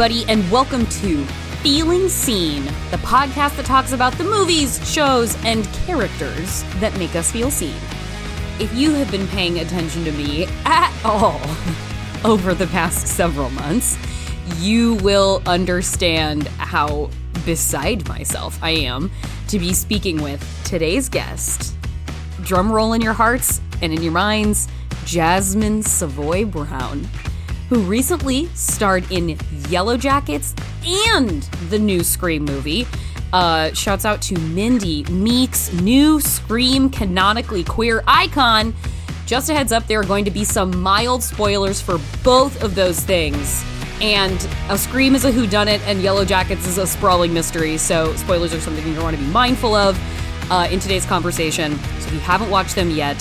everybody, and welcome to Feeling Seen, the podcast that talks about the movies, shows, and characters that make us feel seen. If you have been paying attention to me at all over the past several months, you will understand how beside myself I am to be speaking with today's guest. Drum roll in your hearts and in your minds, Jasmin Savoy Brown who recently starred in Yellowjackets and the new Scream movie. Uh, shouts out to Mindy Meeks new Scream canonically queer icon. Just a heads up, there are going to be some mild spoilers for both of those things. And a Scream is a whodunit, and Yellowjackets is a sprawling mystery. So spoilers are something you want to be mindful of uh, in today's conversation. So if you haven't watched them yet,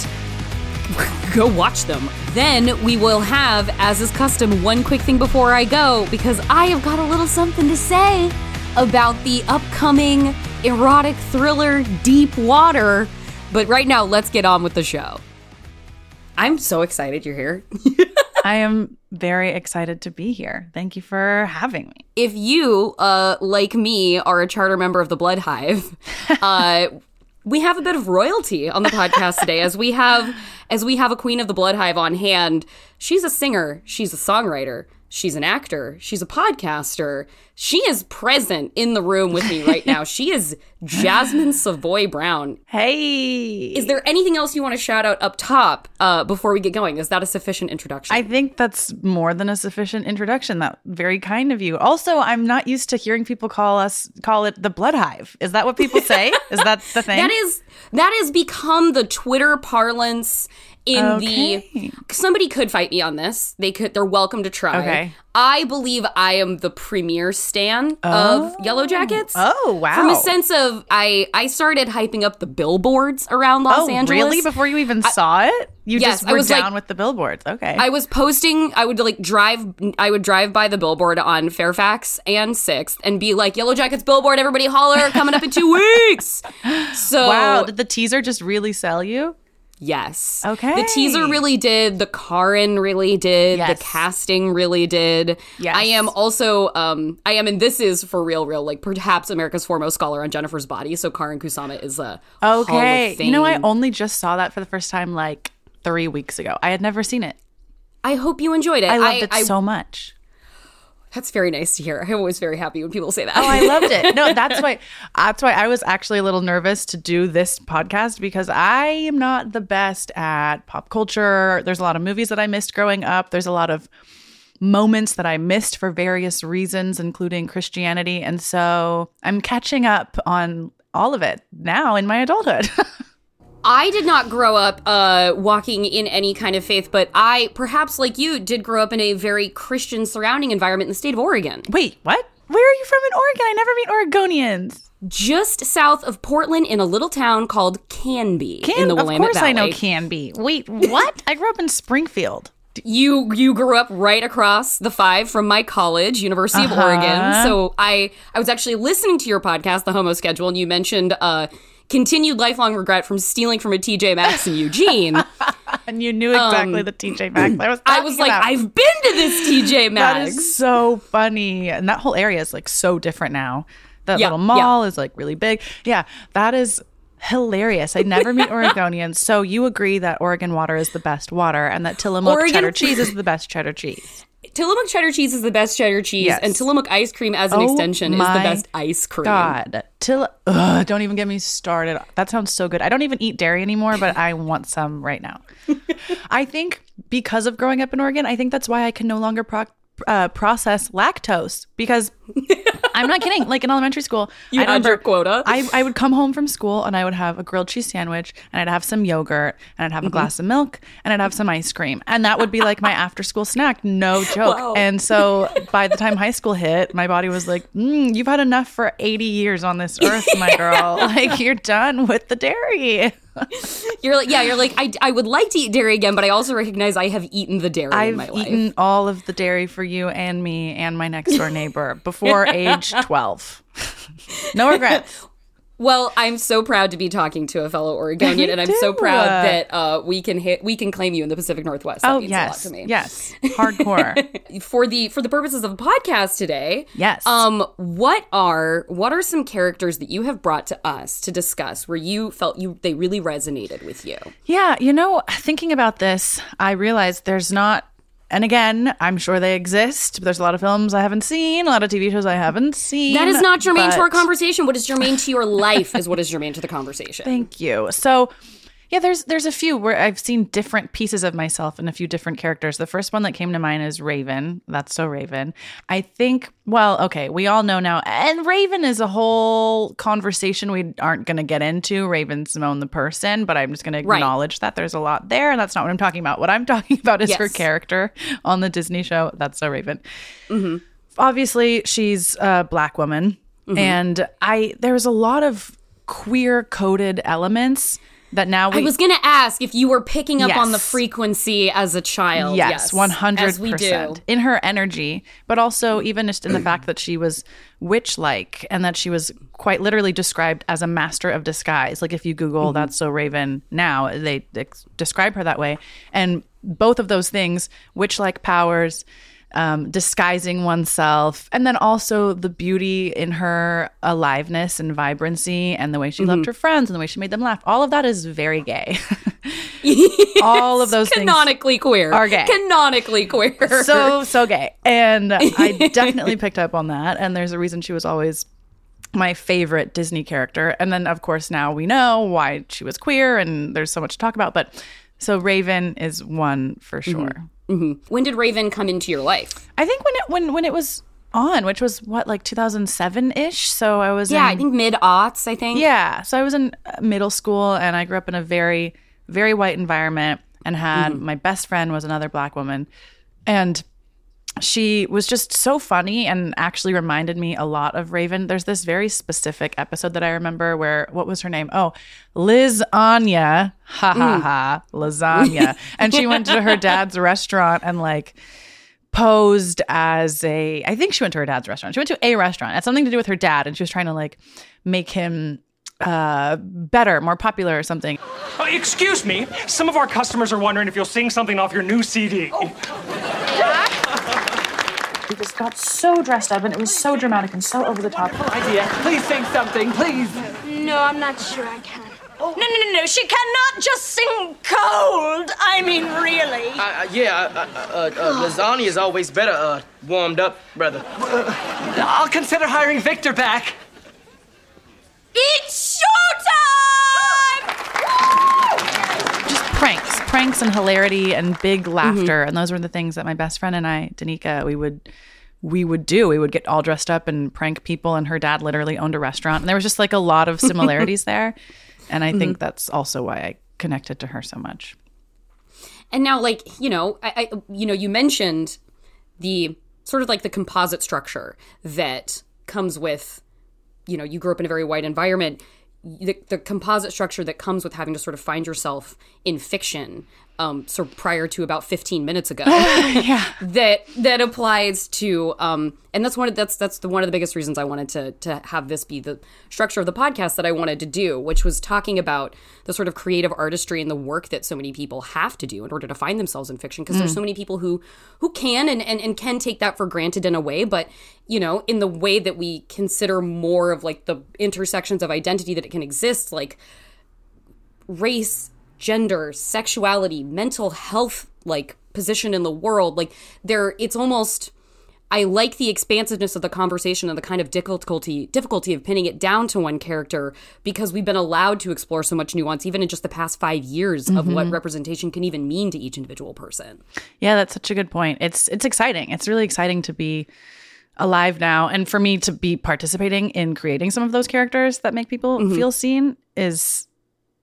go watch them. Then we will have, as is custom, one quick thing before I go, because I have got a little something to say about the upcoming erotic thriller Deep Water. But right now, let's get on with the show. I'm so excited you're here. I am very excited to be here. Thank you for having me. If you, uh, like me, are a charter member of the Blood Hive, uh, we have a bit of royalty on the podcast today as we have as we have a queen of the blood hive on hand. She's a singer. She's a songwriter she's an actor she's a podcaster she is present in the room with me right now she is jasmin savoy brown Hey. is there anything else you want to shout out up top uh, before we get going is that a sufficient introduction I think that's more than a sufficient introduction. That very kind of you. Also, I'm not used to hearing people call us call it the blood hive. Is that what people say? is that the thing? That is that has become the Twitter parlance in Okay. the somebody could fight me on this. They could they're welcome to try. Okay. I believe I am the premier stan of oh. Yellowjackets. Oh, wow. From a sense of I I started hyping up the billboards around Los oh, Angeles. really? Before you even saw it? You Yes, just I were was down like- with the billboards. Okay. I was posting. I would like drive. I would drive by the billboard on Fairfax and Sixth and be like, "Yellowjackets billboard, everybody holler! Coming up in two weeks." So wow. Did the teaser just really sell you? Yes. Okay. The teaser really did. The Karyn really did. Yes. The casting really did. Yes. I am also, um, I am, and this is for real, real, like perhaps America's foremost scholar on Jennifer's body. So Karyn Kusama is a Okay. You know, I only just saw that for the first time like three weeks ago. I had never seen it. I hope you enjoyed it. I loved it so much. That's very nice to hear. I'm always very happy when people say that. Oh, I loved it. No, that's why that's why I was actually a little nervous to do this podcast because I am not the best at pop culture. There's a lot of movies that I missed growing up. There's a lot of moments that I missed for various reasons, including Christianity. And so I'm catching up on all of it now in my adulthood. I did not grow up uh, walking in any kind of faith, but I, perhaps like you, did grow up in a very Christian surrounding environment in the state of Oregon. Wait, what? Where are you from in Oregon? I never meet Oregonians. just south of Portland in a little town called Canby Can in the Willamette of course I know Canby. Wait, what? I grew up in Springfield. You you grew up right across the five from my college, University of Uh-huh. Oregon. So I I was actually listening to your podcast, The Homo Schedule, and you mentioned uh continued lifelong regret from stealing from a TJ Maxx in Eugene. And you knew exactly the TJ Maxx I was Um, I was like, about. I've been to this TJ Maxx. that is so funny. And that whole area is like so different now. That Yeah, little mall is like really big. Yeah, that is hilarious. I never meet Oregonians. So you agree that Oregon water is the best water and that Tillamook Oregon- cheddar cheese is the best cheddar cheese. Tillamook cheddar cheese is the best cheddar cheese, Yes. and Tillamook ice cream as an Oh extension is the best ice cream. God. Till ugh, don't even get me started. That sounds so good. I don't even eat dairy anymore, but I want some right now. I think because of growing up in Oregon, I think that's why I can no longer pro- uh, process lactose because I'm not kidding. Like in elementary school, You I had remember your quota. I, I would come home from school and I would have a grilled cheese sandwich and I'd have some yogurt and I'd have Mm-hmm. a glass of milk and I'd have some ice cream. And that would be like my after school snack. No joke. Wow. And so by the time high school hit, my body was like, mm, you've had enough for 80 years on this earth, my girl. Like you're done with the dairy. You're like, yeah, you're like, I, I would like to eat dairy again, but I also recognize I have eaten the dairy I've my life. eaten all of the dairy for you and me and my next door neighbor before age 12. no regrets. Well, I'm so proud to be talking to a fellow Oregonian, and I'm so proud that uh, we can hit, we can claim you in the Pacific Northwest. That Oh means yes, a lot to me. yes, hardcore. For the for the purposes of the podcast today, Yes. Um, what are what are some characters that you have brought to us to discuss where you felt you they really resonated with you? Yeah, you know, thinking about this, I realized there's not, and again, I'm sure they exist. But there's a lot of films I haven't seen, a lot of TV shows I haven't seen. That is not germane to our conversation. What is germane to your life is what is germane to the conversation. Thank you. So, yeah, there's there's a few where I've seen different pieces of myself in a few different characters. The first one that came to mind is Raven. That's so Raven. I think. Well, okay, we all know now, and Raven is a whole conversation we aren't going to get into. Raven-Symoné the person, but I'm just going to acknowledge that there's a lot there, and that's not what I'm talking about. What I'm talking about is her character on the Disney show. That's so Raven Mm-hmm. obviously she's a black woman Mm-hmm. and i there's a lot of queer coded elements that now we I was going to ask if you were picking up on the frequency as a child. yes, 100% As we do. in her energy but also even just in the fact that she was witch like and that she was quite literally described as a master of disguise. Like if you google mm-hmm. that's so raven now they ex- describe her that way. And both of those things witch like powers um, disguising oneself, and then also the beauty in her aliveness and vibrancy, and the way she loved her friends and the way she made them laugh. All of that is very gay. All of those things Canonically queer. are gay. Canonically queer. so so gay and i definitely picked up on that and there's a reason she was always my favorite disney character and then of course now we know why she was queer and there's so much to talk about but so raven is one for sure when did Raven come into your life? i think when it when when it was on which was what like 2007ish so i was Yeah, in, I think mid aughts, I think. yeah so i was in uh, middle school and i grew up in a very very white environment and had my best friend was another black woman and she was just so funny and actually reminded me a lot of Raven. There's this very specific episode that I remember where what was her name? Oh, Liz Anya. Ha ha ha. Lasagna. and she went to her dad's restaurant and like posed as a I think she went to her dad's restaurant. She went to a restaurant. It had something to do with her dad and she was trying to like make him uh better, more popular or something. Uh, excuse me. Some of our customers are wondering if you'll sing something off your new CD. He just got so dressed up and it was so dramatic and so over the top. idea. Please sing something, please. No, I'm not sure I can. No, no, no, no. She cannot just sing cold. I mean, really. Uh, yeah, uh, uh, uh, lasagna is always better uh, warmed up, brother. I'll consider hiring Victor back. It's showtime! just pranks, pranks and hilarity and big mm-hmm. laughter, and those were the things that my best friend and I, Danica, we would we would do. We would get all dressed up and prank people, and her dad literally owned a restaurant, and there was just like a lot of similarities there, and I think mm-hmm. that's also why I connected to her so much. And now, like you know, I, I you know, you mentioned the sort of like the composite structure that comes with, you know, you grew up in a very white environment. The, the composite structure that comes with having to sort of find yourself in fiction, um, so prior to about fifteen minutes ago, yeah, that that applies to um and that's one of that's that's the one of the biggest reasons I wanted to to have this be the structure of the podcast that I wanted to do which was talking about the sort of creative artistry and the work that so many people have to do in order to find themselves in fiction because there's so many people who who can and, and and can take that for granted in a way but you know in the way that we consider more of like the intersections of identity that it can exist like race, gender, sexuality, mental health like position in the world. Like there it's almost I like the expansiveness of the conversation and the kind of difficulty difficulty of pinning it down to one character because we've been allowed to explore so much nuance even in just the past 5 years of what mm-hmm. representation can even mean to each individual person. yeah, that's such a good point. It's it's exciting. It's really exciting to be alive now, and for me to be participating in creating some of those characters that make people mm-hmm. feel seen is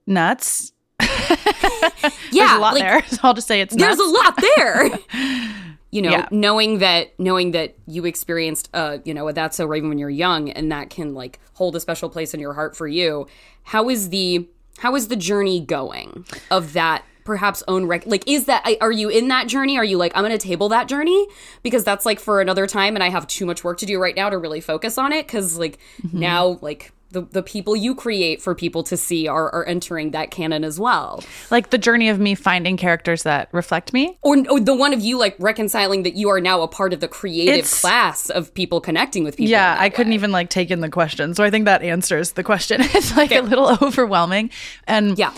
nuts. Yeah, There's a lot like, there. So I'll just say it's nuts. there's a lot there you know Yeah. knowing that knowing that you experienced uh you know a that's so raven when you're young and that can like hold a special place in your heart for you how is the how is the journey going of that perhaps own rec- like is that are you in that journey are you like i'm gonna table that journey because that's like for another time and i have too much work to do right now to really focus on it because like now like the, the people you create for people to see are, are entering that canon as well. Like the journey of me finding characters that reflect me. Or, or the one of you like reconciling that you are now a part of the creative It's- class of people connecting with people. Yeah, I couldn't even like take in the question. So I think that answers the question. It's like a little overwhelming. And Yeah.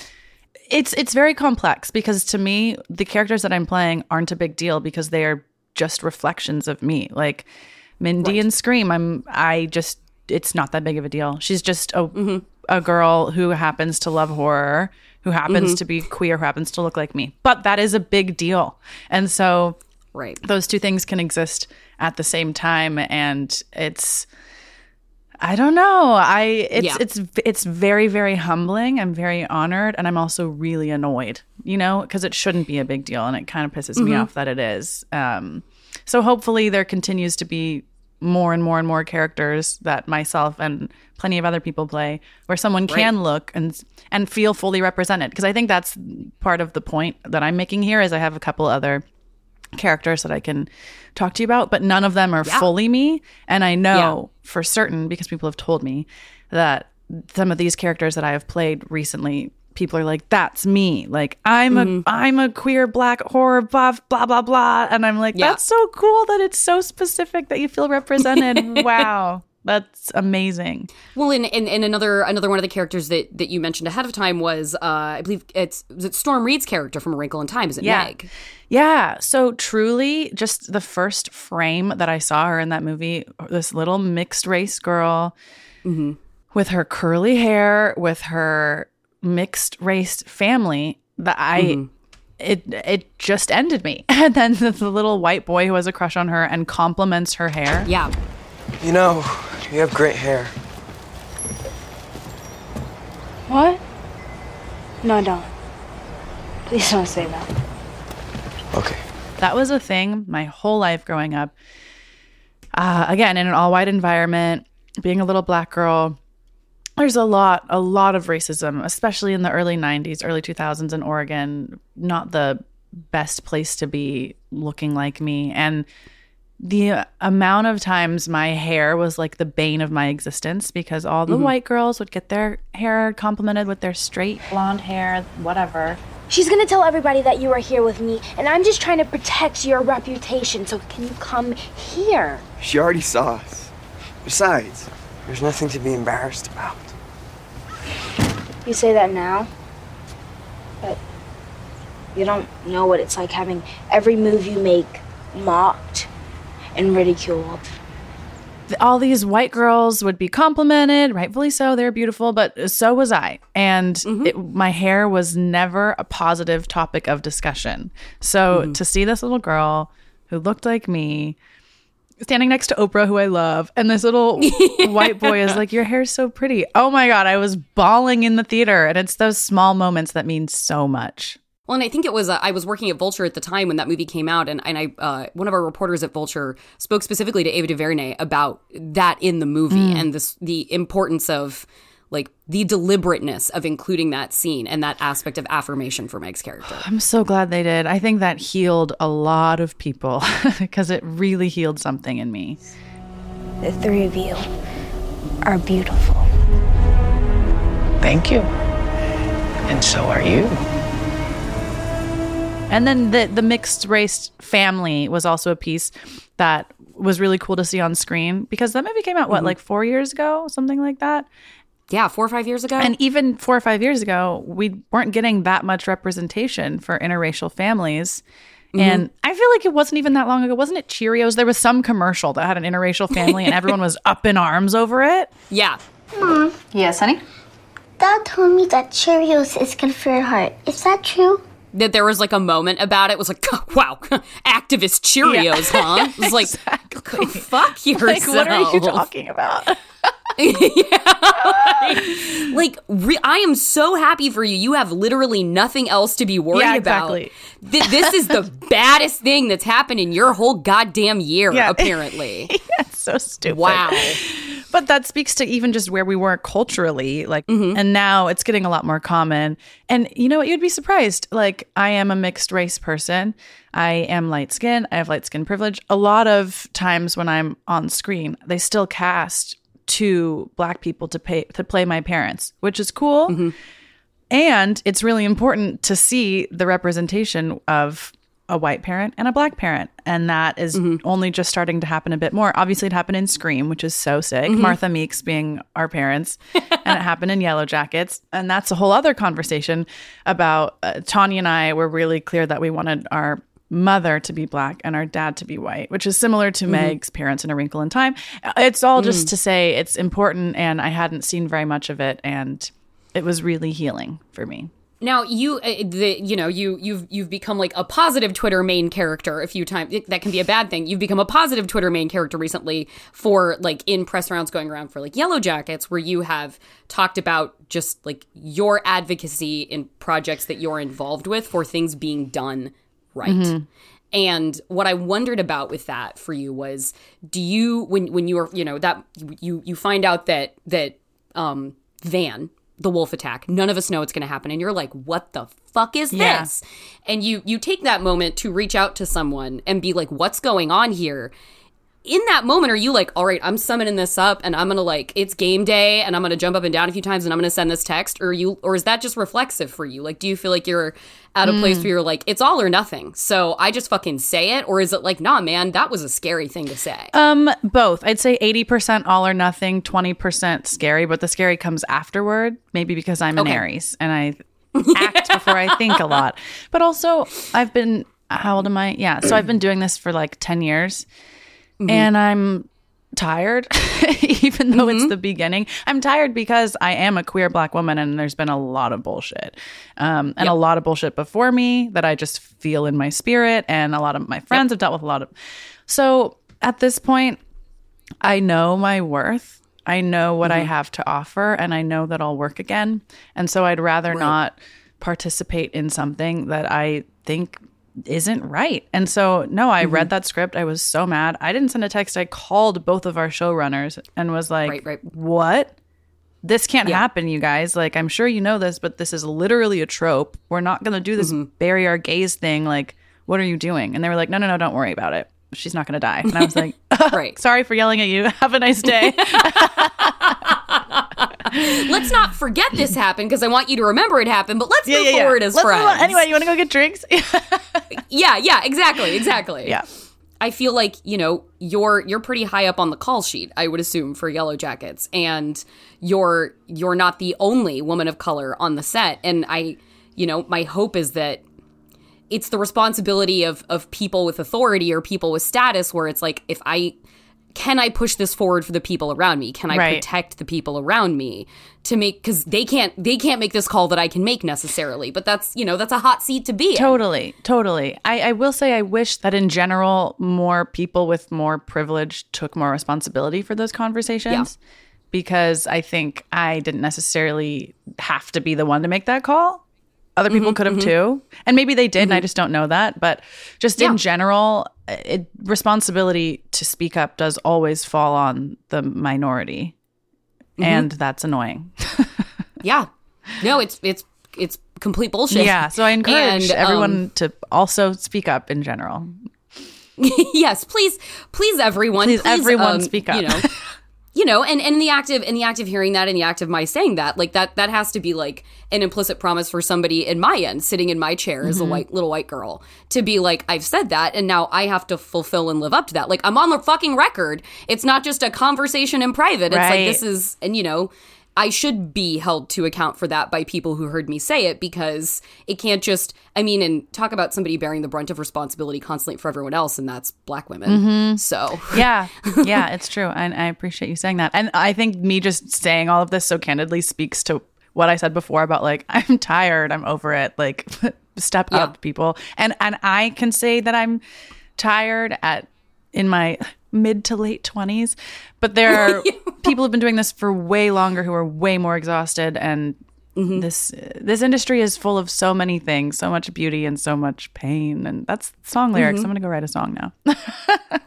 it's it's very complex because to me the characters that I'm playing aren't a big deal because they are just reflections of me. Like Mindy and Scream, I'm I just it's not that big of a deal. She's just a Mm-hmm. a girl who happens to love horror, who happens Mm-hmm. to be queer, who happens to look like me. But that is a big deal. And so Right. those two things can exist at the same time and it's I don't know. I it's Yeah. it's it's very very humbling. I'm very honored and I'm also really annoyed, you know, because it shouldn't be a big deal and it kind of pisses me off that it is. Um so hopefully there continues to be more and more and more characters that myself and plenty of other people play where someone can look and and feel fully represented. Because I think that's part of the point that I'm making here is I have a couple other characters that I can talk to you about, but none of them are fully me. And I know for certain because people have told me that some of these characters that I have played recently, people are like, "That's me." Like I'm Mm-hmm. a I'm a queer black horror buff, blah blah blah, and I'm like, Yeah. "That's so cool that it's so specific that you feel represented." wow. That's amazing. Well, and, and, and another another one of the characters that, that you mentioned ahead of time was uh, I believe it's it Storm Reid's character from A Wrinkle in Time, is it Yeah. Meg? Yeah. So truly, just the first frame that I saw her in that movie, this little mixed race girl with her curly hair, with her mixed race family, that I. It it just ended me, and then the, the little white boy who has a crush on her and compliments her hair. Yeah. You know, you have great hair. What? No, don't. Please don't say that. Okay. That was a thing my whole life growing up. Uh, again, in an all white environment, being a little black girl, there's a lot, a lot of racism, especially in the early 90s, early 2000s in Oregon. Not the best place to be looking like me. And the amount of times my hair was like the bane of my existence because all the mm-hmm. white girls would get their hair complimented with their straight blonde hair, whatever. She's gonna tell everybody that you are here with me, and I'm just trying to protect your reputation, so can you come here? She already saw us. Besides, there's nothing to be embarrassed about. You say that now, but you don't know what it's like having every move you make mocked and ridiculed. all these white girls would be complimented, rightfully so. They're beautiful, but so was I. And mm-hmm. it, my hair was never a positive topic of discussion. So mm-hmm. to see this little girl who looked like me standing next to Oprah, who I love, and this little white boy is like, Your hair's so pretty. Oh my God, I was bawling in the theater. And it's those small moments that mean so much. Well, and I think it was uh, I was working at Vulture at the time when that movie came out, and and I uh, one of our reporters at Vulture spoke specifically to Ava DuVernay about that in the movie and this the importance of like the deliberateness of including that scene and that aspect of affirmation for Meg's character. I'm so glad they did. I think that healed a lot of people because it really healed something in me. The three of you are beautiful. Thank you. And so are you. And then the the mixed race family was also a piece that was really cool to see on screen because that movie came out what mm-hmm. like 4 years ago, something like that. Yeah, four or five years ago. And even 4 or 5 years ago, we weren't getting that much representation for interracial families. Mm-hmm. And I feel like it wasn't even that long ago. Wasn't it Cheerios? There was some commercial that had an interracial family and everyone was up in arms over it. yeah, Yes, honey? Dad told me that Cheerios is good for your heart. Is that true? that there was like a moment about it. it was like, wow, activist Cheerios, huh? It was like, go fuck yourself. Like what are you talking about? like re- I am so happy for you. You have literally nothing else to be worried Yeah, about. Th- this is the baddest thing that's happened in your whole goddamn year, Yeah. apparently. It's so stupid. wow. But that speaks to even just where we were culturally, like, mm-hmm. and now it's getting a lot more common. And you know what? You'd be surprised. Like, I am a mixed race person. I am light skin. I have light skin privilege. A lot of times when I'm on screen, they still cast two black people to pay to play my parents, which is cool. And it's really important to see the representation of a white parent and a black parent. And that is only just starting to happen a bit more. Obviously, it happened in Scream, which is so sick. Martha Meeks being our parents, and it happened in Yellowjackets. And that's a whole other conversation about uh, Tanya and I were really clear that we wanted our mother to be black and our dad to be white, which is similar to Meg's parents in A Wrinkle in Time. It's all just to say it's important, and I hadn't seen very much of it. And it was really healing for me. Now you, uh, the you know you you've you've become like a positive Twitter main character a few times. That can be a bad thing. You've become a positive Twitter main character recently for like in press rounds going around for like Yellowjackets, where you have talked about just like your advocacy in projects that you're involved with for things being done right. And what I wondered about with that for you was, do you when when you are you know that you you find out that that um Van the wolf attack none of us know it's going to happen and you're like what the fuck is Yeah. this and you you take that moment to reach out to someone and be like what's going on here in that moment are you like all right i'm summoning this up and i'm gonna like it's game day and i'm gonna jump up and down a few times and i'm gonna send this text or you or is that just reflexive for you like do you feel like you're at a place where you're like it's all or nothing so i just fucking say it or is it like nah man that was a scary thing to say Um, both. I'd say 80% all or nothing, 20% scary, but the scary comes afterward, maybe because I'm an Okay. Aries and I act before I think a lot. But also, I've been, how old am I? Yeah. So I've been doing this for like 10 years Mm-hmm. and I'm tired, even though it's mm-hmm. the beginning. I'm tired because I am a queer black woman and there's been a lot of bullshit. Um, and a lot of bullshit before me that I just feel in my spirit. And a lot of my friends have dealt with a lot of. So at this point, I know my worth. I know what I mm-hmm. have to offer and I know that I'll work again. And so I'd rather not participate in something that I think isn't right. And so no, I read mm-hmm. that script. I was so mad. I didn't send a text. I called both of our showrunners and was like, Right, right. "What? This can't happen, you guys. Like I'm sure you know this, but this is literally a trope. We're not going to do this mm-hmm. bury our gays thing. Like what are you doing?" And they were like, "No, no, no, don't worry about it. She's not going to die." And I was like, right Sorry for yelling at you. Have a nice day. Let's not forget this happened because i want you to remember it happened but let's move forward as Let's friends. Anyway, you want to go get drinks? yeah yeah exactly exactly yeah. I feel like you know you're you're pretty high up on the call sheet. I would assume for Yellowjackets, and you're you're not the only woman of color on the set. And I, you know, my hope is that it's the responsibility of of people with authority or people with status, where it's like if I can I push this forward for the people around me? Can I Right. protect the people around me to make because they can't they can't make this call that I can make necessarily. But that's you know that's a hot seat to be in. Totally, totally. I, I will say I wish that in general more people with more privilege took more responsibility for those conversations. Because I think I didn't necessarily have to be the one to make that call. Other people mm-hmm, could have mm-hmm. too. And maybe they did, and I mm-hmm. just don't know that. But just Yeah. in general, it, responsibility to speak up does always fall on the minority. And that's annoying. Yeah, no, it's it's it's complete bullshit. Yeah. So I encourage And, um, everyone to also speak up in general. yes, please, please, everyone, Please, everyone speak up. You know, you know, and, and in the act of in the act of hearing that, in the act of my saying that, like that that has to be like an implicit promise for somebody in my end, sitting in my chair as a Mm-hmm. white little white girl, to be like, I've said that, and now I have to fulfill and live up to that. Like I'm on the fucking record. It's not just a conversation in private. It's like this is, and you know. I should be held to account for that by people who heard me say it because it can't just, I mean, and talk about somebody bearing the brunt of responsibility constantly for everyone else, and that's black women. Mm-hmm. So, yeah. Yeah it's true. And i appreciate you saying that. And i think me just saying all of this so candidly speaks to what i said before about like i'm tired. I'm over it. Like step Yeah. up people. And and i can say that i'm tired at in my mid to late 20s but there are people who've been doing this for way longer who are way more exhausted and Mm-hmm. this this industry is full of so many things so much beauty and so much pain and that's song lyrics Mm-hmm. i'm gonna go write a song now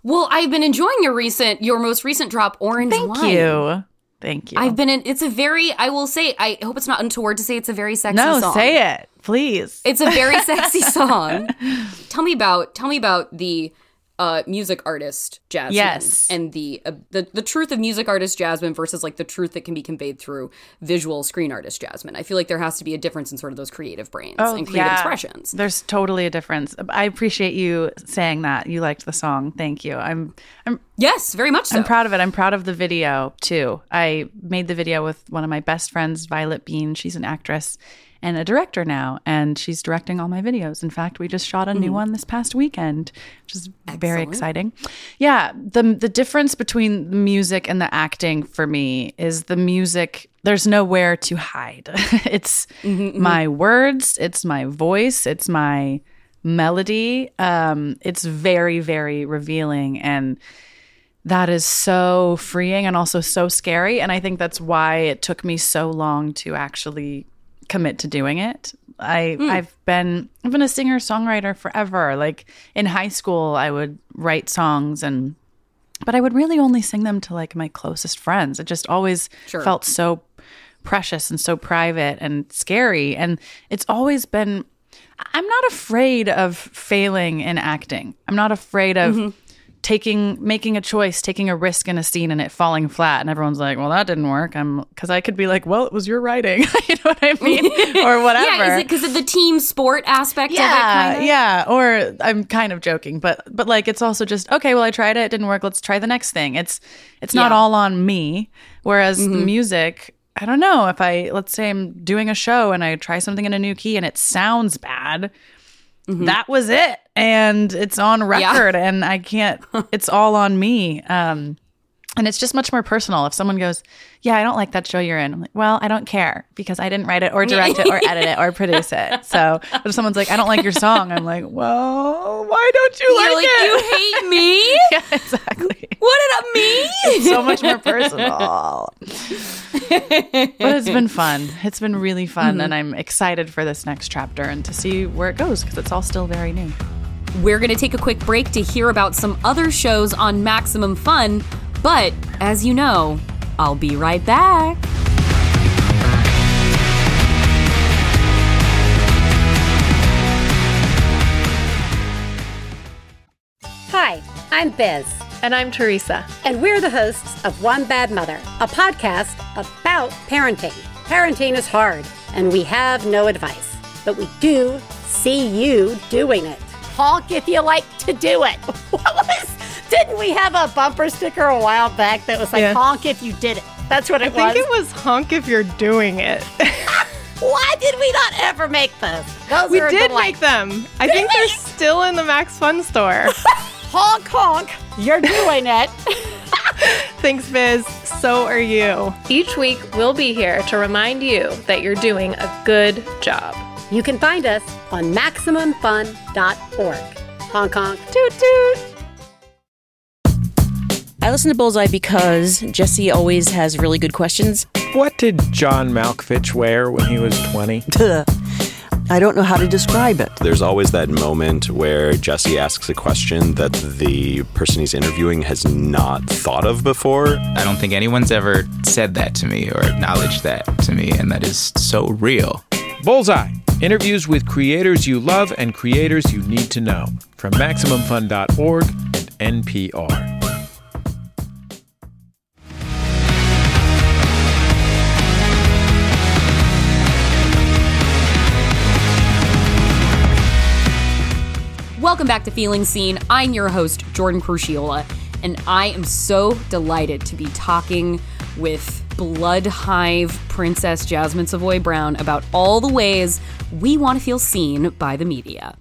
well, I've been enjoying your recent, your most recent drop, Orange Thank Line. you. Thank you. I've been in, it's a very, I will say, I hope it's not untoward to say it's a very sexy no, song. say it, please. It's a very sexy song. Tell me about, tell me about the, uh, music artist Jasmin. Yes. and the, uh, the the truth of music artist Jasmin versus like the truth that can be conveyed through visual screen artist Jasmin. I feel like there has to be a difference in sort of those creative brains and creative expressions. Oh, There's totally a difference. I appreciate you saying that. You liked the song. Thank you. I'm I'm Yes, very much so. I'm proud of it. I'm proud of the video too. I made the video with one of my best friends, Violett Beane. She's an actress and a director now, and she's directing all my videos. In fact, we just shot a new hmm. one this past weekend, which is very exciting. Yeah, the the difference between the music and the acting for me is the music. There's nowhere to hide. it's mm-hmm, mm-hmm. my words. It's my voice. It's my melody. Um, it's very very revealing and that is so freeing and also so scary and i think that's why it took me so long to actually commit to doing it. I hmm. i've been i've been a singer songwriter forever. Like in high school i would write songs and but i would really only sing them to like my closest friends. It just always Sure. felt so precious and so private and scary. And it's always been i'm not afraid of failing in acting. I'm not afraid of mm-hmm. Taking making a choice taking a risk in a scene and it falling flat and everyone's like well that didn't work i'm because i could be like well it was your writing you know what i mean or whatever Yeah, is it because of the team sport aspect of it? yeah, Kind of? yeah. Or I'm kind of joking, but but like it's also just okay. Well, I tried it, it didn't work. Let's try the next thing. It's it's not Yeah. all on me. Whereas the mm-hmm. music, I don't know if I let's say I'm doing a show and I try something in a new key and it sounds bad. That was it, and it's on record, and I can't. It's all on me. Um, and it's just much more personal. If someone goes, "Yeah, I don't like that show you're in," I'm like, "Well, I don't care because I didn't write it or direct it or edit it or produce it." So, but if someone's like, "I don't like your song," I'm like, "Well, why don't you You're like like, it?" you hate me? yeah, exactly. What did I mean? so much more personal. but it's been fun. It's been really fun, mm-hmm. and I'm excited for this next chapter and to see where it goes because it's all still very new. We're going to take a quick break to hear about some other shows on Maximum Fun, but as you know, I'll be right back. Hi, I'm Biz. And I'm Theresa. And we're the hosts of One Bad Mother, a podcast about parenting. Parenting is hard, and we have no advice, but we do see you doing it. Honk if you like to do it. What was? Didn't we have a bumper sticker a while back that was like Yeah. honk if you did it? That's what I it think was. it was honk if you're doing it. Why did we not ever make those? Those we are a did delight. make them. I Did think we? they're still in the Max Fun store. honk honk. You're doing it. Thanks, Biz. So are you. Each week, we'll be here to remind you that you're doing a good job. You can find us on MaximumFun.org. Honk honk. Toot toot. I listen to Bullseye because Jesse always has really good questions. What did John Malkovich wear when he was 20? I don't know how to describe it. There's always that moment where Jesse asks a question that the person he's interviewing has not thought of before. I don't think anyone's ever said that to me or acknowledged that to me, and that is so real. Bullseye. Interviews with creators you love and creators you need to know from MaximumFun.org and NPR. Welcome back to Feeling Seen. I'm your host, Jordan Crucchiola, and I am so delighted to be talking with Blood Hive Princess Jasmin Savoy Brown about all the ways we want to feel seen by the media.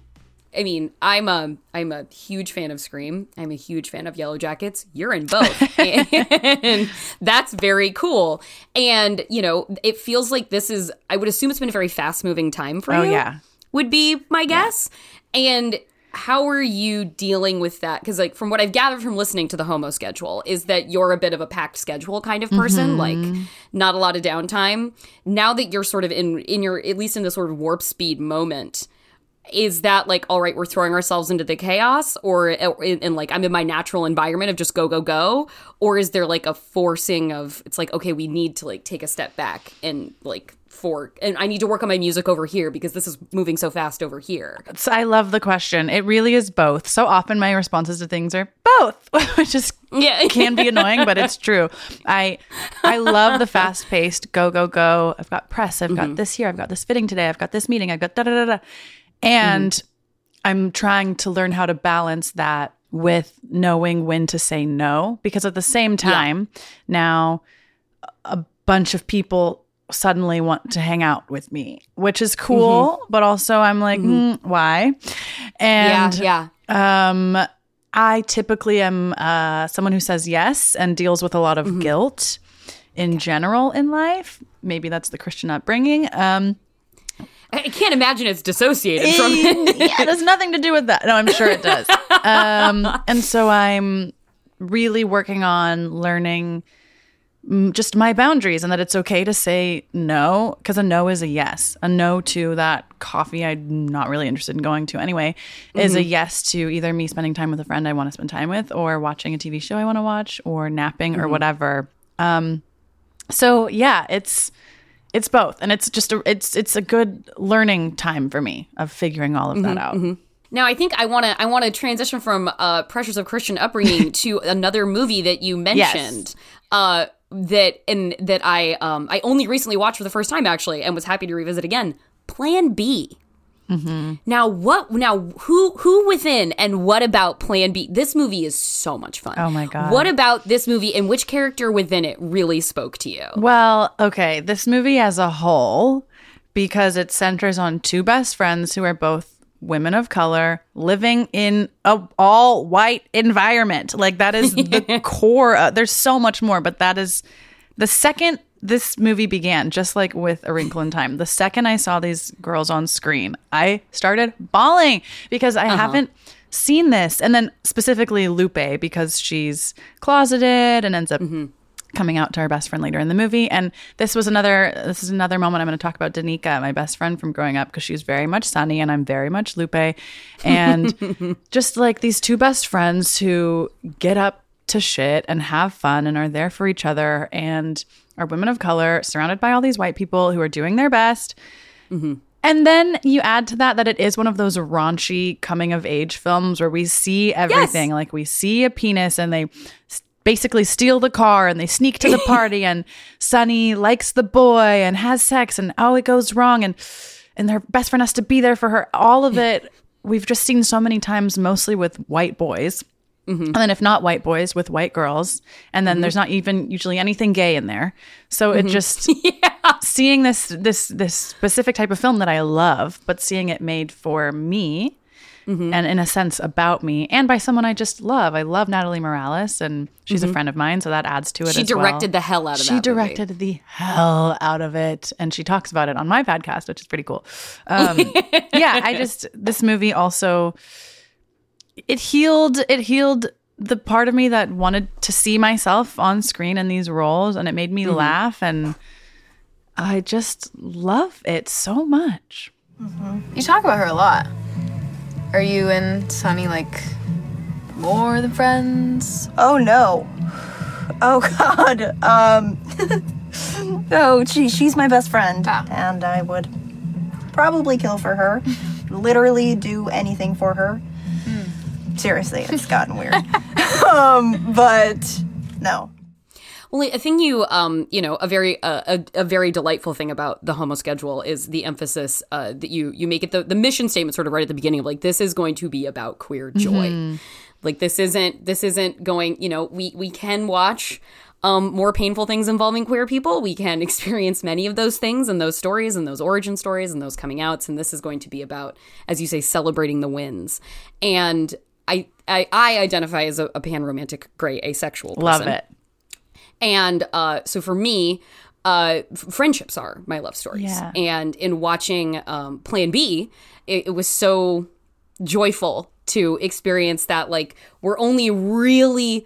I mean, I'm a I'm a huge fan of Scream. I'm a huge fan of Yellowjackets. You're in both. and that's very cool. And, you know, it feels like this is I would assume it's been a very fast-moving time for Oh, you. yeah. Would be my guess. And how are you dealing with that? Because, like, from what I've gathered from listening to the Homo schedule, is that you're a bit of a packed schedule kind of person, Mhm. like not a lot of downtime. Now that you're sort of in in your at least in the sort of warp speed moment, is that like all right? We're throwing ourselves into the chaos, or in, in like I'm in my natural environment of just go go go, or is there like a forcing of it's like okay, we need to like take a step back and like for and I need to work on my music over here because this is moving so fast over here. So I love the question. It really is both. So often my responses to things are both, which is yeah. can be annoying, but it's true. I I love the fast paced go go go. I've got press. I've got mm-hmm. this here. I've got this fitting today. I've got this meeting. I've got da da da da. And I'm trying to learn how to balance that with knowing when to say no because at the same time now a bunch of people suddenly want to hang out with me, which is cool, but also I'm like, "Hmm, why? And Yeah, um I typically am uh someone who says yes and deals with a lot of guilt in general in life. Maybe that's the Christian upbringing. Um I can't imagine it's dissociated from it. yeah, has nothing to do with that. No, I'm sure it does. um, and so I'm really working on learning mm, just my boundaries and that it's okay to say no because a no is a yes. A no to that coffee I'm not really interested in going to anyway is a Mhm. yes to either me spending time with a friend I want to spend time with or watching a TV show I want to watch or napping or Mhm. whatever. Um, so yeah, it's it's both, and it's just a it's it's a good learning time for me of figuring all of that Mhm, out. mhm. Now I think I want to I want to transition from uh, pressures of Christian upbringing to another movie that you mentioned. Uh, that and that I um I only recently watched for the first time actually and was happy to revisit again. Plan B. Mm-hmm. Now what? Now who who within and what about Plan B? This movie is so much fun. Oh my god! What about this movie and which character within it really spoke to you? Well, okay, this movie as a whole, because it centers on two best friends who are both women of color living in a all white environment. Like that is the core. Of, there's so much more, but that is the second this movie began, just like with A Wrinkle in Time. The second I saw these girls on screen, I started bawling because I Uh-huh. haven't seen this. And then specifically Lupe because she's closeted and ends up coming out to her best friend later in the movie. And this was another this is another moment I'm going to talk about Danica, my best friend from growing up, because she's very much Sunny and I'm very much Lupe. And just like these two best friends who get up to shit and have fun and are there for each other and are women of color surrounded by all these white people who are doing their best. Mm-hmm. And then you add to that that it is one of those raunchy coming of age films where we see everything. Like we see a penis and they basically steal the car and they sneak to the party and Sunny likes the boy and has sex and oh it goes wrong and and their best friend has to be there for her. All of it we've just seen so many times mostly with white boys. And then if not white boys with white girls. And then there's not even usually anything gay in there. So it Mhm. just seeing this this this specific type of film that I love, but seeing it made for me Mm-hmm. and in a sense about me and by someone I just love. I love Natalie Morales and she's a Mhm. friend of mine, so that adds to it. She as well. directed the hell out of She that movie. directed the hell out of it, and she talks about it on my podcast, which is pretty cool. Um, yeah, I just this movie also it healed it healed the part of me that wanted to see myself on screen in these roles and it made me Mhm. laugh and I just love it so much. You talk about her a lot. Are you and Sunny like more than friends? Oh no. Oh god. Um Oh, she she's my best friend and I would probably kill for her. Literally do anything for her. Seriously, it's gotten weird. um but no. Well, I think you, um, you know, a very, uh, a, a very delightful thing about the Homo schedule is the emphasis uh, that you you make it the the mission statement sort of right at the beginning of like this is going to be about queer joy. Mhm. Like this isn't this isn't going. You know, we we can watch. Um, more painful things involving queer people. We can experience many of those things and those stories and those origin stories and those coming outs. And this is going to be about, as you say, celebrating the wins. And I I, I identify as a, a pan romantic gray asexual. Person. Love it. And uh, so for me, uh, friendships are my love stories. Yeah. And in watching um, Plan B, it, it was so joyful to experience that. Like, we're only really,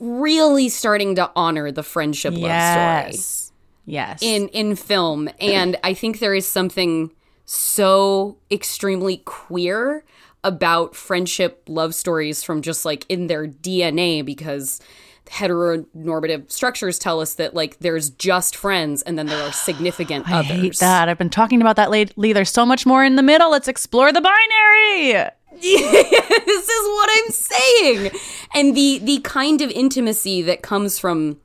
really starting to honor the friendship love story Yes. Yes. in in film and i think there is something so extremely queer about friendship love stories from just like in their dna because heteronormative structures tell us that like there's just friends and then there are significant I others. hate that. I've been talking about that lately. There's so much more in the middle. Let's explore the binary. this is what I'm saying. And the the kind of intimacy that comes from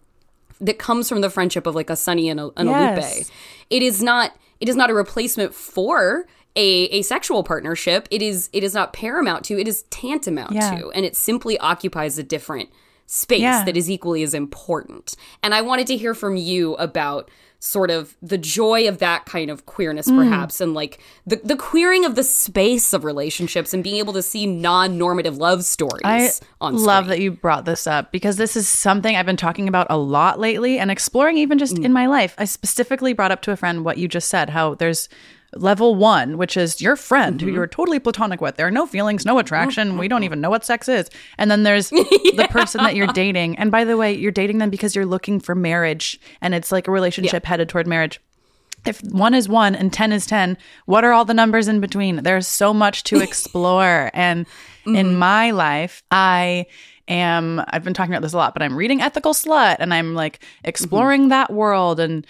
that comes from the friendship of like a Sunny and a, and Yes. a Lupe. It is not it is not a replacement for a, a sexual partnership. It is it is not paramount to, it is tantamount Yeah. to. And it simply occupies a different space Yeah. that is equally as important. And I wanted to hear from you about sort of the joy of that kind of queerness Mm. perhaps and like the, the queering of the space of relationships and being able to see non-normative love stories I on love that you brought this up because this is something I've been talking about a lot lately and exploring even just Mm. in my life. I specifically brought up to a friend what you just said, how there's level one, which is your friend Mm-hmm. who you're totally platonic with. There are no feelings, no attraction. We don't even know what sex is. And then there's the person that you're dating. And by the way, you're dating them because you're looking for marriage and it's like a relationship headed toward marriage if one is one and 10 is 10, what are all the numbers in between? There's so much to explore. and in my life, I am, I've been talking about this a lot, but I'm reading Ethical Slut and I'm like exploring that world and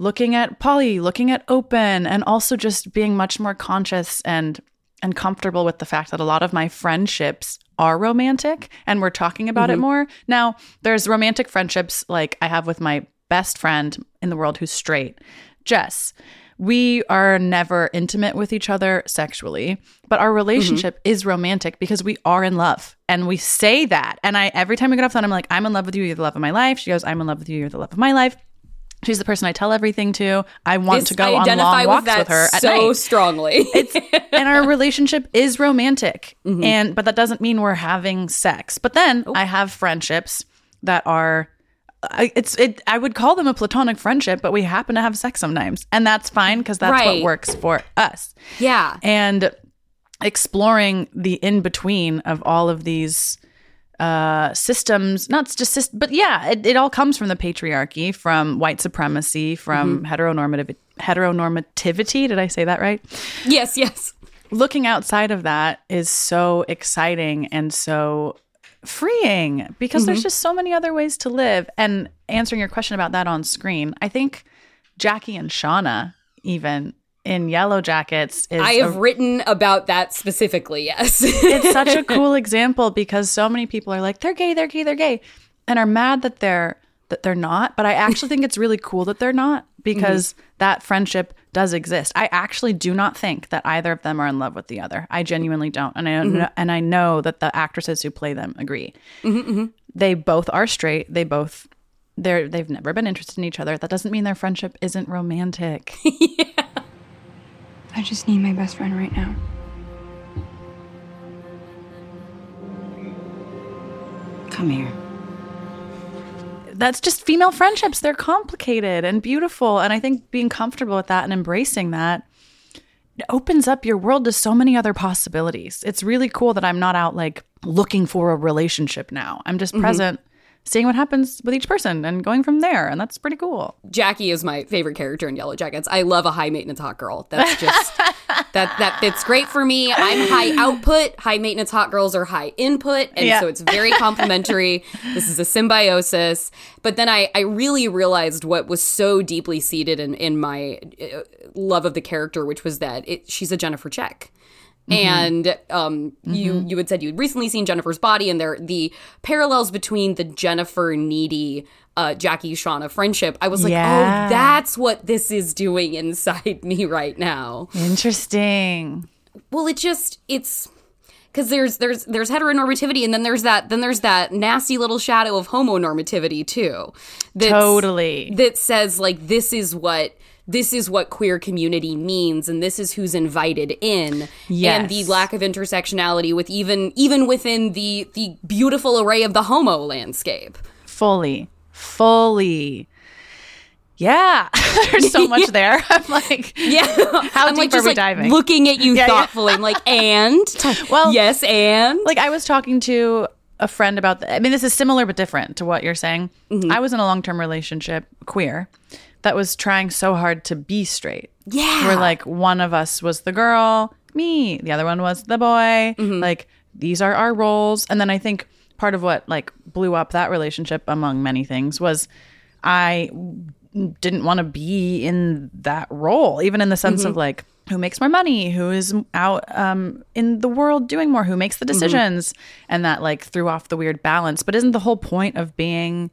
looking at poly, looking at open, and also just being much more conscious and and comfortable with the fact that a lot of my friendships are romantic and we're talking about it Mhm. more. Now, there's romantic friendships like I have with my best friend in the world who's straight, Jess. We are never intimate with each other sexually, but our relationship is romantic because we are in love. And we say that. And I every time we get off the phone, I'm like, I'm in love with you, you're the love of my life. She goes, I'm in love with you, you're the love of my life. She's the person I tell everything to. I want This- to go I on long with walks that with her at so night strongly. it's and our relationship is romantic Mm-hmm. and but that doesn't mean we're having sex but then i have friendships that are I, it's it i would call them a platonic friendship but we happen to have sex sometimes and that's fine because that's Right. what works for us yeah. and exploring the in between of all of these uh, systems, not just, syst- but yeah, it, it all comes from the patriarchy, from white supremacy, from heteronormative heteronormativity. Did I say that right? Yes, yes. Looking outside of that is so exciting and so freeing because there's Mhm. just so many other ways to live. And answering your question about that on screen, I think Jackie and Shauna, even in Yellowjackets, is I a- have written about that specifically, yes. it's such a cool example because so many people are like they're gay they're gay they're gay and are mad that they're that they're not but i actually think it's really cool that they're not because that friendship does exist. I actually do not think that either of them are in love with the other. I genuinely don't and i Mhm. know, and i know that the actresses who play them agree. Mm-hmm, they both are straight. They both they're they've never been interested in each other. That doesn't mean their friendship isn't romantic I just need my best friend right now. Come here. That's just female friendships. They're complicated and beautiful. And I think being comfortable with that and embracing that it opens up your world to so many other possibilities. It's really cool that I'm not out like looking for a relationship now. I'm just Mhm. present, seeing what happens with each person and going from there. And that's pretty cool. Jackie is my favorite character in Yellowjackets. I love a high maintenance hot girl. That's just that that fits great for me. I'm high output. High maintenance hot girls are high input, and Yeah. so it's very complementary. this is a symbiosis. But then I I really realized what was so deeply seated in in my uh, love of the character, which was that it, she's a Jennifer Check. Mhm. And um, you Mhm. you had said you'd recently seen Jennifer's body, and there the parallels between the Jennifer needy uh, Jackie Shauna friendship. I was like, Yeah. oh, that's what this is doing inside me right now. Interesting. Well, it just it's because there's there's there's heteronormativity, and then there's that then there's that nasty little shadow of homonormativity too. that's- Totally. That says like this is what. This is what queer community means, and this is who's invited in, Yes. and the lack of intersectionality with even even within the the beautiful array of the homo landscape. Fully. Fully. Yeah. There's so much there. I'm like, Yeah. How I'm deep like are just we like diving? looking at you Yeah, yeah. thoughtfully. I'm like, and well, yes, and like I was talking to a friend about. The, I mean, this is similar but different to what you're saying. Mm-hmm. I was in a long term relationship, queer, that was trying so hard to be straight. Yeah. where like one of us was the girl, me, the other one was the boy. Mm-hmm. Like these are our roles, and then I think part of what like blew up that relationship among many things was I didn't want to be in that role, even in the sense of Mhm. like who makes more money, who is out um, in the world doing more, who makes the decisions, and that like threw off the weird balance. But isn't the whole point of being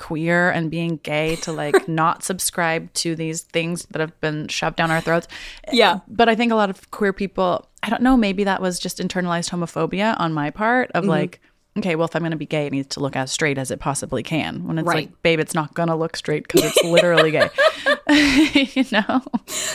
queer and being gay to like not subscribe to these things that have been shoved down our throats? Yeah. But I think a lot of queer people, I don't know, maybe that was just internalized homophobia on my part of Mhm. like, okay, well, if I'm going to be gay, it needs to look as straight as it possibly can. When it's Right. like, babe, it's not going to look straight because it's literally gay. you know?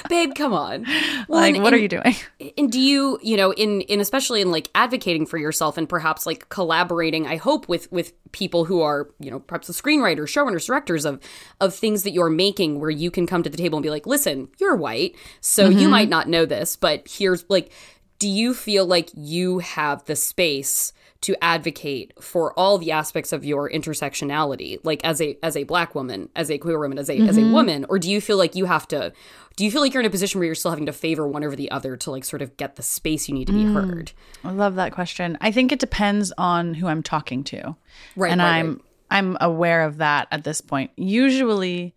Babe, come on. Like, and- what are you doing? And do you, you know, in in especially in like advocating for yourself and perhaps like collaborating, I hope with with people who are, you know, perhaps the screenwriters, showrunners, directors of of things that you're making where you can come to the table and be like, "Listen, you're white, so you Mhm. might not know this, but here's like do you feel like you have the space to advocate for all the aspects of your intersectionality like as a as a black woman as a queer woman as a as a Mhm. woman or do you feel like you have to do you feel like you're in a position where you're still having to favor one over the other to like sort of get the space you need to be Mm. heard I love that question. I think it depends on who I'm talking to. Right, And right, I'm right. I'm aware of that at this point. Usually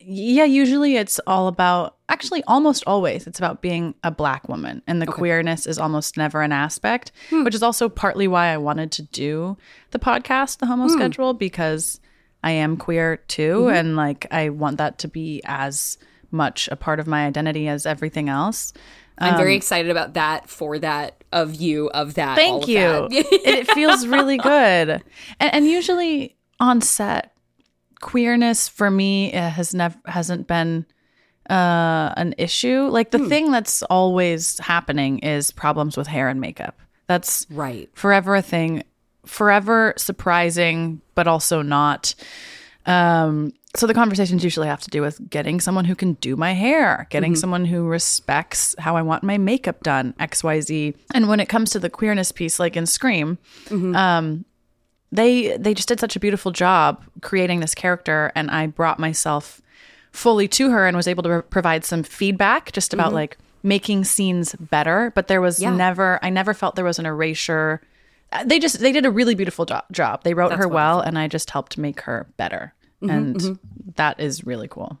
yeah, usually it's all about actually almost always it's about being a black woman and the queerness is almost never an aspect, which is also partly why I wanted to do the podcast The Homo Hmm. Schedule because I am queer too Mhm. and like I want that to be as much a part of my identity as everything else. i'm very Um, excited about that for that of you of that Thank of you. that. it, it feels really good. And, and usually on set, queerness for me has never hasn't been uh, an issue. Like the Hmm. thing that's always happening is problems with hair and makeup. That's right. Forever a thing. Forever surprising, but also not. Um, so the conversations usually have to do with getting someone who can do my hair, getting Mhm. someone who respects how I want my makeup done, X, Y, Z. And when it comes to the queerness piece, like in Scream, Mm-hmm. um, they they just did such a beautiful job creating this character, and I brought myself fully to her and was able to pro- provide some feedback just about Mhm. like making scenes better. But there was Yeah. never, I never felt there was an erasure. Uh, They just they did a really beautiful jo- job. They wrote That's her well, and I just helped make her better, Mhm, and mhm. that is really cool.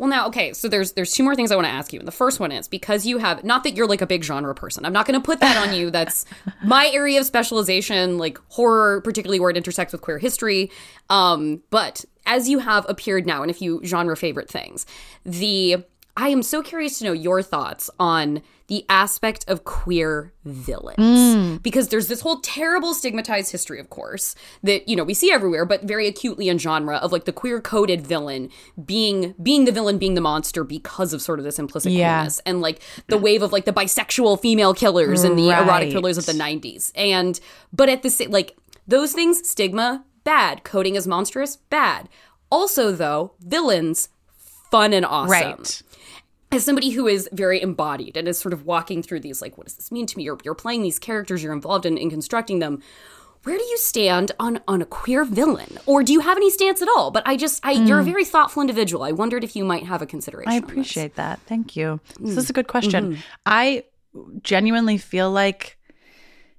Well, now, okay, so there's there's two more things I want to ask you. And the first one is because you have not that you're like a big genre person. I'm not going to put that on you. That's my area of specialization, like horror, particularly where it intersects with queer history. Um, but as you have appeared now in a few genre favorite things, the I am so curious to know your thoughts on the aspect of queer villains Mm. because there's this whole terrible stigmatized history of course that you know we see everywhere but very acutely in genre of like the queer coded villain being being the villain being the monster because of sort of this implicit Yeah. queerness and like the wave of like the bisexual female killers and the erotic Right. thrillers of the 90s and but at the same like those things stigma bad coding as monstrous bad also though villains fun and awesome Right. As somebody who is very embodied and is sort of walking through these like what does this mean to me you're, you're playing these characters you're involved in, in constructing them where do you stand on on a queer villain or do you have any stance at all but i just i you're a Mm. very thoughtful individual i wondered if you might have a consideration I appreciate that. Thank you. This Mm. is a good question. Mhm. I genuinely feel like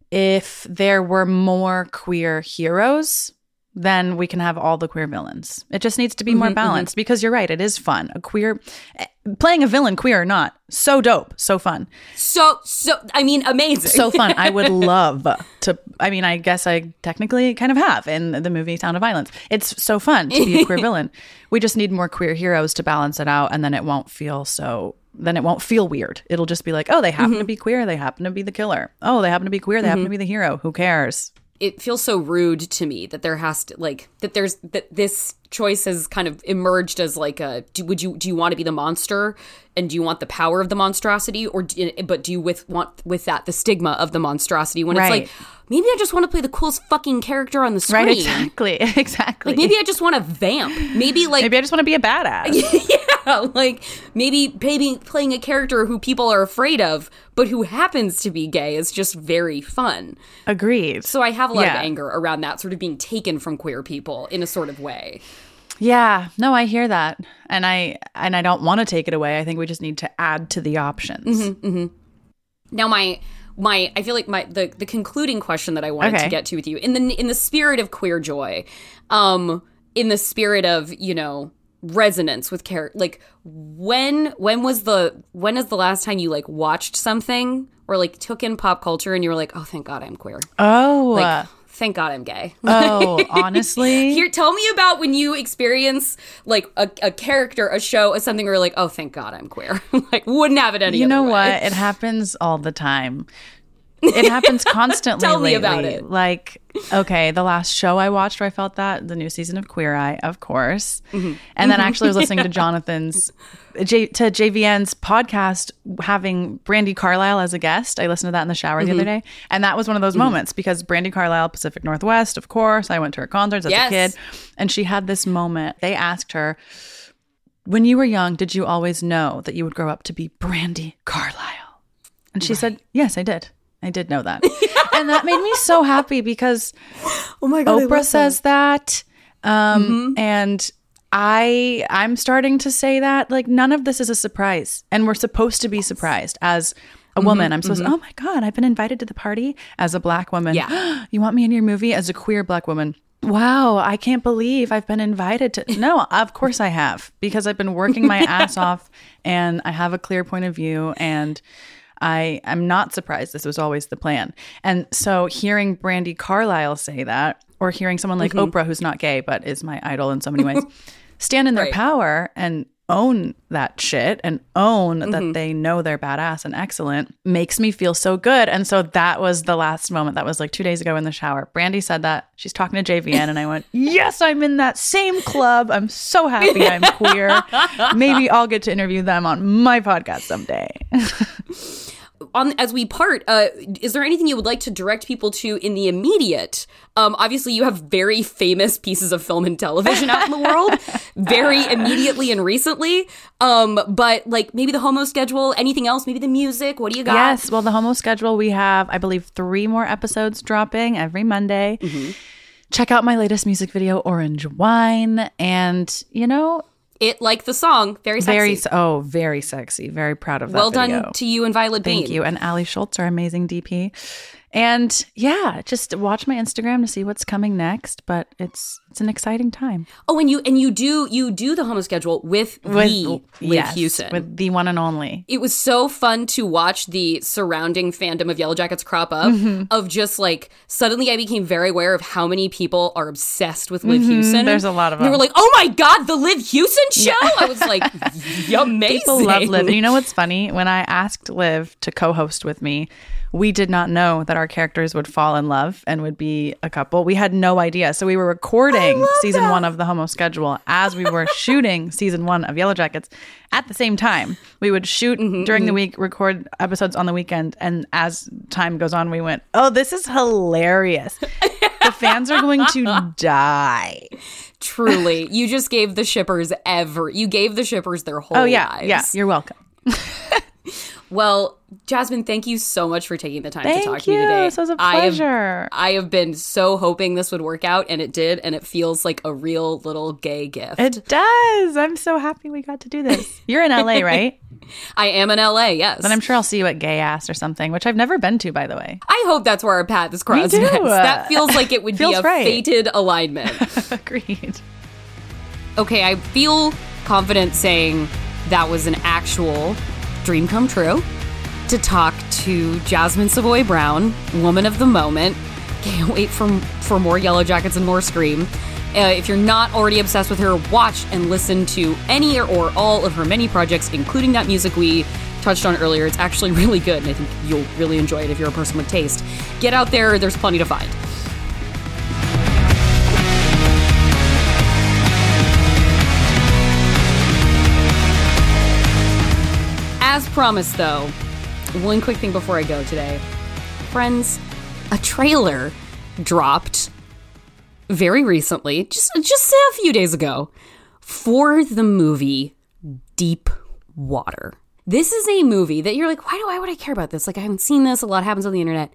if there were more queer heroes, then we can have all the queer villains. It just needs to be more Mhm, mhm. balanced because you're right. It is fun. A queer eh, playing a villain, queer or not, so dope, so fun, so so i mean amazing so fun. I would love to. I mean, I guess I technically kind of have in the movie Sound of Violence. It's so fun to be a queer villain. We just need more queer heroes to balance it out, and then it won't feel so. Then it won't feel weird. It'll just be like, oh, they happen to be queer. They happen to be the killer. Oh, they happen to be queer. They happen to Mhm. be the hero. Who cares? It feels so rude to me that there has to like that there's that this choice has kind of emerged as like a do would you do you want to be the monster and do you want the power of the monstrosity or do, but do you with want with that the stigma of the monstrosity when Right. it's like maybe I just want to play the coolest fucking character on the screen Right? Exactly. Exactly. like maybe I just want to vamp maybe like maybe I just want to be a badass yeah like maybe maybe playing a character who people are afraid of but who happens to be gay is just very fun Agreed. so I have a lot Yeah. of anger around that sort of being taken from queer people in a sort of way. Yeah, no, I hear that, and I and I don't want to take it away. I think we just need to add to the options. Mhm, mhm. Now, my my I feel like my the the concluding question that I wanted Okay. to get to with you in the in the spirit of queer joy, um, in the spirit of you know resonance with character, like when when was the when is the last time you like watched something or like took in pop culture and you were like, oh, thank God I'm queer. Oh, Like, thank God I'm gay. Oh, honestly? Here, tell me about when you experience like a, a character, a show, or something where you're like, oh, thank God I'm queer. like, wouldn't have it any other way. you know way. what? It happens all the time. It happens constantly. Tell me lately. about it. Like, okay, the last show I watched where I felt that, the new season of Queer Eye, of course. Mm-hmm. And then actually I was listening to Jonathan's J, to JVN's podcast having Brandi Carlile as a guest. I listened to that in the shower the Mhm. other day. And that was one of those Mhm. moments because Brandi Carlile, Pacific Northwest, of course. I went to her concerts as Yes. a kid. And she had this moment. They asked her, when you were young, did you always know that you would grow up to be Brandi Carlile? And she said, Yes, I did. I did know that. and that made me so happy because oh my God, Oprah says that. Um, and I I'm starting to say that like none of this is a surprise. And we're supposed to be surprised as a Mhm, woman. I'm supposed mhm. to, oh my God, I've been invited to the party as a black woman. Yeah. you want me in your movie as a queer black woman? Wow, I can't believe I've been invited to. No, of course I have, because I've been working my ass off and I have a clear point of view and I am not surprised this was always the plan. And so hearing Brandi Carlile say that, or hearing someone like Mhm. Oprah, who's not gay but is my idol in so many ways, stand in their Right. power and own that shit and own Mhm. that they know they're badass and excellent makes me feel so good. And so that was the last moment. That was like two days ago in the shower. Brandi said that. She's talking to JVN, and I went, Yes, I'm in that same club. I'm so happy I'm queer. Maybe I'll get to interview them on my podcast someday. on as we part, uh, is there anything you would like to direct people to in the immediate? Um, obviously, you have very famous pieces of film and television out in the world, very immediately and recently. Um, but like maybe the homo schedule, anything else? Maybe the music. What do you got? Yes. Well, the Homo schedule, we have, I believe, three more episodes dropping every Monday. Check out my latest music video, Orange Wine. And, you know, it like the song, very sexy. Very, oh, very sexy. Very proud of that. well done to you and Violett Thank Beane. you. And Ali Schultz, our amazing DP. And yeah, just watch my Instagram to see what's coming next. But it's it's an exciting time. Oh, and you and you do you do the homo schedule with, the Liv yes, Hewson. with the one and only. it was so fun to watch the surrounding fandom of Yellowjackets crop up Mhm. of just like suddenly I became very aware of how many people are obsessed with Liv Mhm, Hewson. there's a lot of And They were like, "Oh my god, the Liv Hewson show!" I was like, "Amazing!" People love Liv. And you know what's funny? When I asked Liv to co-host with me, we did not know that our characters would fall in love and would be a couple. We had no idea. So we were recording season one of the Homo schedule as we were shooting season one of Yellowjackets at the same time. We would shoot mm-hmm, during the mm-hmm. week, record episodes on the weekend, and as time goes on, we went, "Oh, this is hilarious." the fans are going to die. Truly, you just gave the shippers ever. You gave the shippers their oh, whole oh yeah, lives. yeah. You're welcome. Well, Jasmin, thank you so much for taking the time Thank to talk to me today. This was a I have- pleasure. I have been so hoping this would work out, and it did, and it feels like a real little gay gift. It does. I'm so happy we got to do this. You're in LA, right? I am in LA, yes. Then I'm sure I'll see you at Gay Ass or something, which I've never been to, by the way. I hope that's where our paths cross next. That feels like it would be a right. fated alignment. Agreed. Okay, I feel confident saying that was an actual dream come true to talk to Jasmin Savoy Brown, woman of the moment. Can't wait for, for more Yellowjackets and more Scream. Uh, if you're not already obsessed with her, watch and listen to any or all of her many projects, including that music we touched on earlier. It's actually really good, and I think you'll really enjoy it if you're a person with taste. Get out there, there's plenty to find. As promised, though, one quick thing before I go today. Friends, a trailer dropped very recently, just just a few days ago, for the movie Deep Water. This is a movie that you're like, why do I would I care about this? Like I haven't seen this, a lot happens on the internet.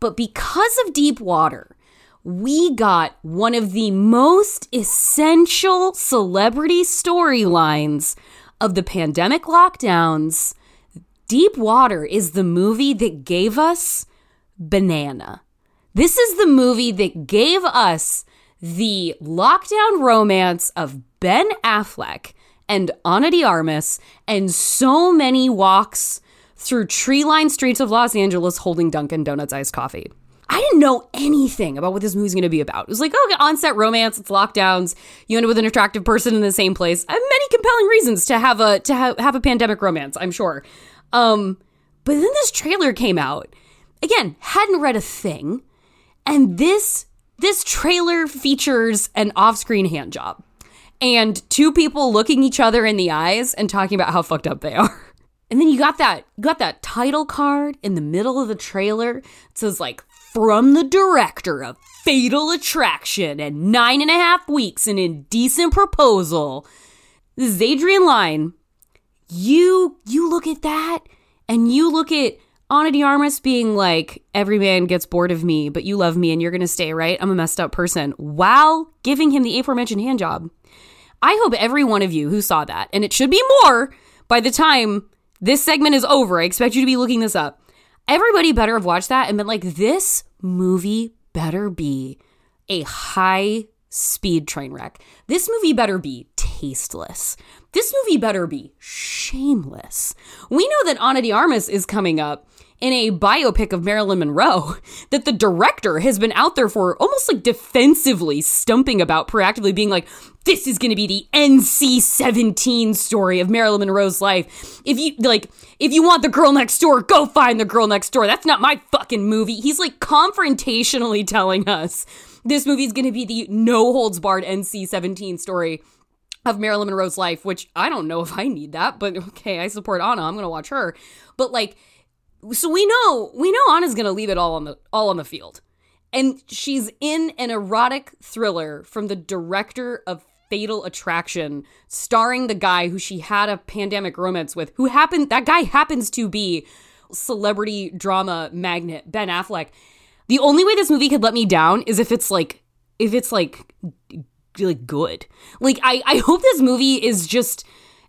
But because of Deep Water, we got one of the most essential celebrity storylines of the pandemic lockdowns Deep Water is the movie that gave us Banana. This is the movie that gave us the lockdown romance of Ben Affleck and Ana de Armas and so many walks through tree-lined streets of Los Angeles holding Dunkin' Donuts iced coffee. I didn't know anything about what this movie's to be about. It was like, oh, onset romance, it's lockdowns. You end up with an attractive person in the same place. I have many compelling reasons to have a to have, have a pandemic romance. I'm sure. Um, but then this trailer came out. Again, hadn't read a thing, and this this trailer features an off-screen hand job and two people looking each other in the eyes and talking about how fucked up they are. And then you got that you got that title card in the middle of the trailer. It says like from the director of Fatal Attraction and nine and a half weeks an indecent proposal. This is Adrian Lyne. You you look at that and you look at Ana de Armas being like, every man gets bored of me, but you love me and you're gonna stay, right? I'm a messed up person. While giving him the aforementioned hand job. I hope every one of you who saw that, and it should be more by the time this segment is over. I expect you to be looking this up. Everybody better have watched that and been like, this movie better be a high speed train wreck. This movie better be tasteless. This movie better be shameless. We know that Ana de Armas is coming up in a biopic of Marilyn Monroe that the director has been out there for almost like defensively stumping about, proactively being like, this is going to be the NC 17 story of Marilyn Monroe's life. If you like, if you want the girl next door, go find the girl next door. That's not my fucking movie. He's like confrontationally telling us this movie is going to be the no holds barred NC 17 story of Marilyn Monroe's life, which I don't know if I need that, but okay, I support Ana. I'm going to watch her. But like, so we know we know Ana's gonna leave it all on the all on the field. And she's in an erotic thriller from the director of Fatal Attraction, starring the guy who she had a pandemic romance with, who happened that guy happens to be celebrity drama magnet Ben Affleck. The only way this movie could let me down is if it's like if it's like like good. Like I I hope this movie is just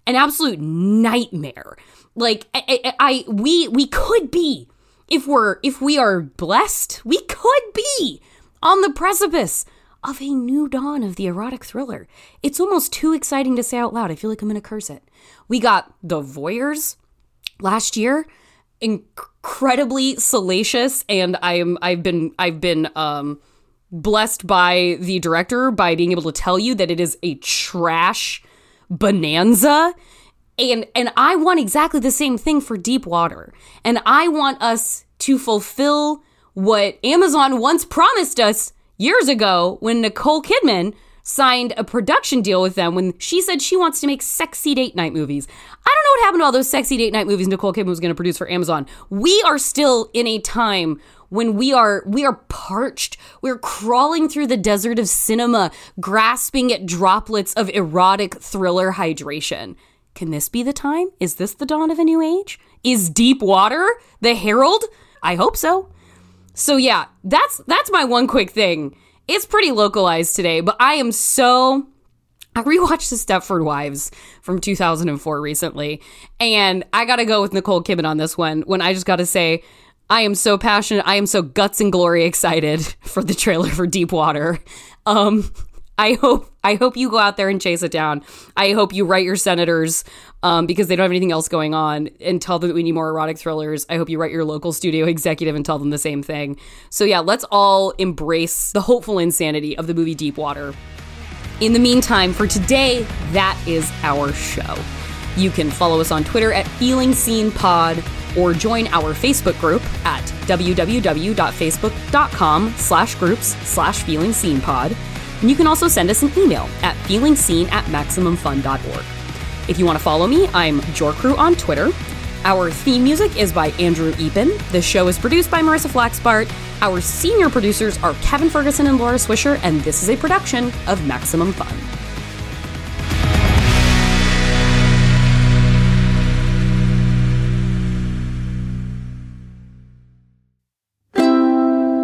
an absolute nightmare. Like I, I, I we we could be. If we're if we are blessed we could be on the precipice of a new dawn of the erotic thriller. It's almost too exciting to say out loud. I feel like i'm gonna curse it. We got the voyeurs last year. Incredibly salacious and i'm i've been i've been um blessed by the director by being able to tell you that it is a trash bonanza and and I want exactly the same thing for deep water. And I want us to fulfill what Amazon once promised us years ago when Nicole Kidman signed a production deal with them when she said she wants to make sexy date night movies. I don't know what happened to all those sexy date night movies Nicole Kidman was going to produce for Amazon. We are still in a time when we are we are parched we're crawling through the desert of cinema grasping at droplets of erotic thriller hydration can this be the time? Is this the dawn of a new age? Is Deep Water the herald? I hope so. So yeah, that's that's my one quick thing. It's pretty localized today, but I am so I rewatched The Stepford Wives from 2004 recently, and I gotta go with Nicole Kidman on this one. When I just gotta say, I am so passionate, I am so guts and glory excited for the trailer for Deep Water. Um, I hope I hope you go out there and chase it down. I hope you write your senators um, because they don't have anything else going on and tell them that we need more erotic thrillers. I hope you write your local studio executive and tell them the same thing. So yeah, let's all embrace the hopeful insanity of the movie Deep Water. In the meantime, for today, that is our show. You can follow us on Twitter at Feeling Seen Pod or join our Facebook group at www.facebook.com slash groups slash feeling seen pod. And you can also send us an email at feelingseen at maximumfun.org. If you want to follow me, I'm Jorcrew on Twitter. Our theme music is by Andrew Epen. The show is produced by Marissa Flaxbart. Our senior producers are Kevin Ferguson and Laura Swisher, and this is a production of Maximum Fun.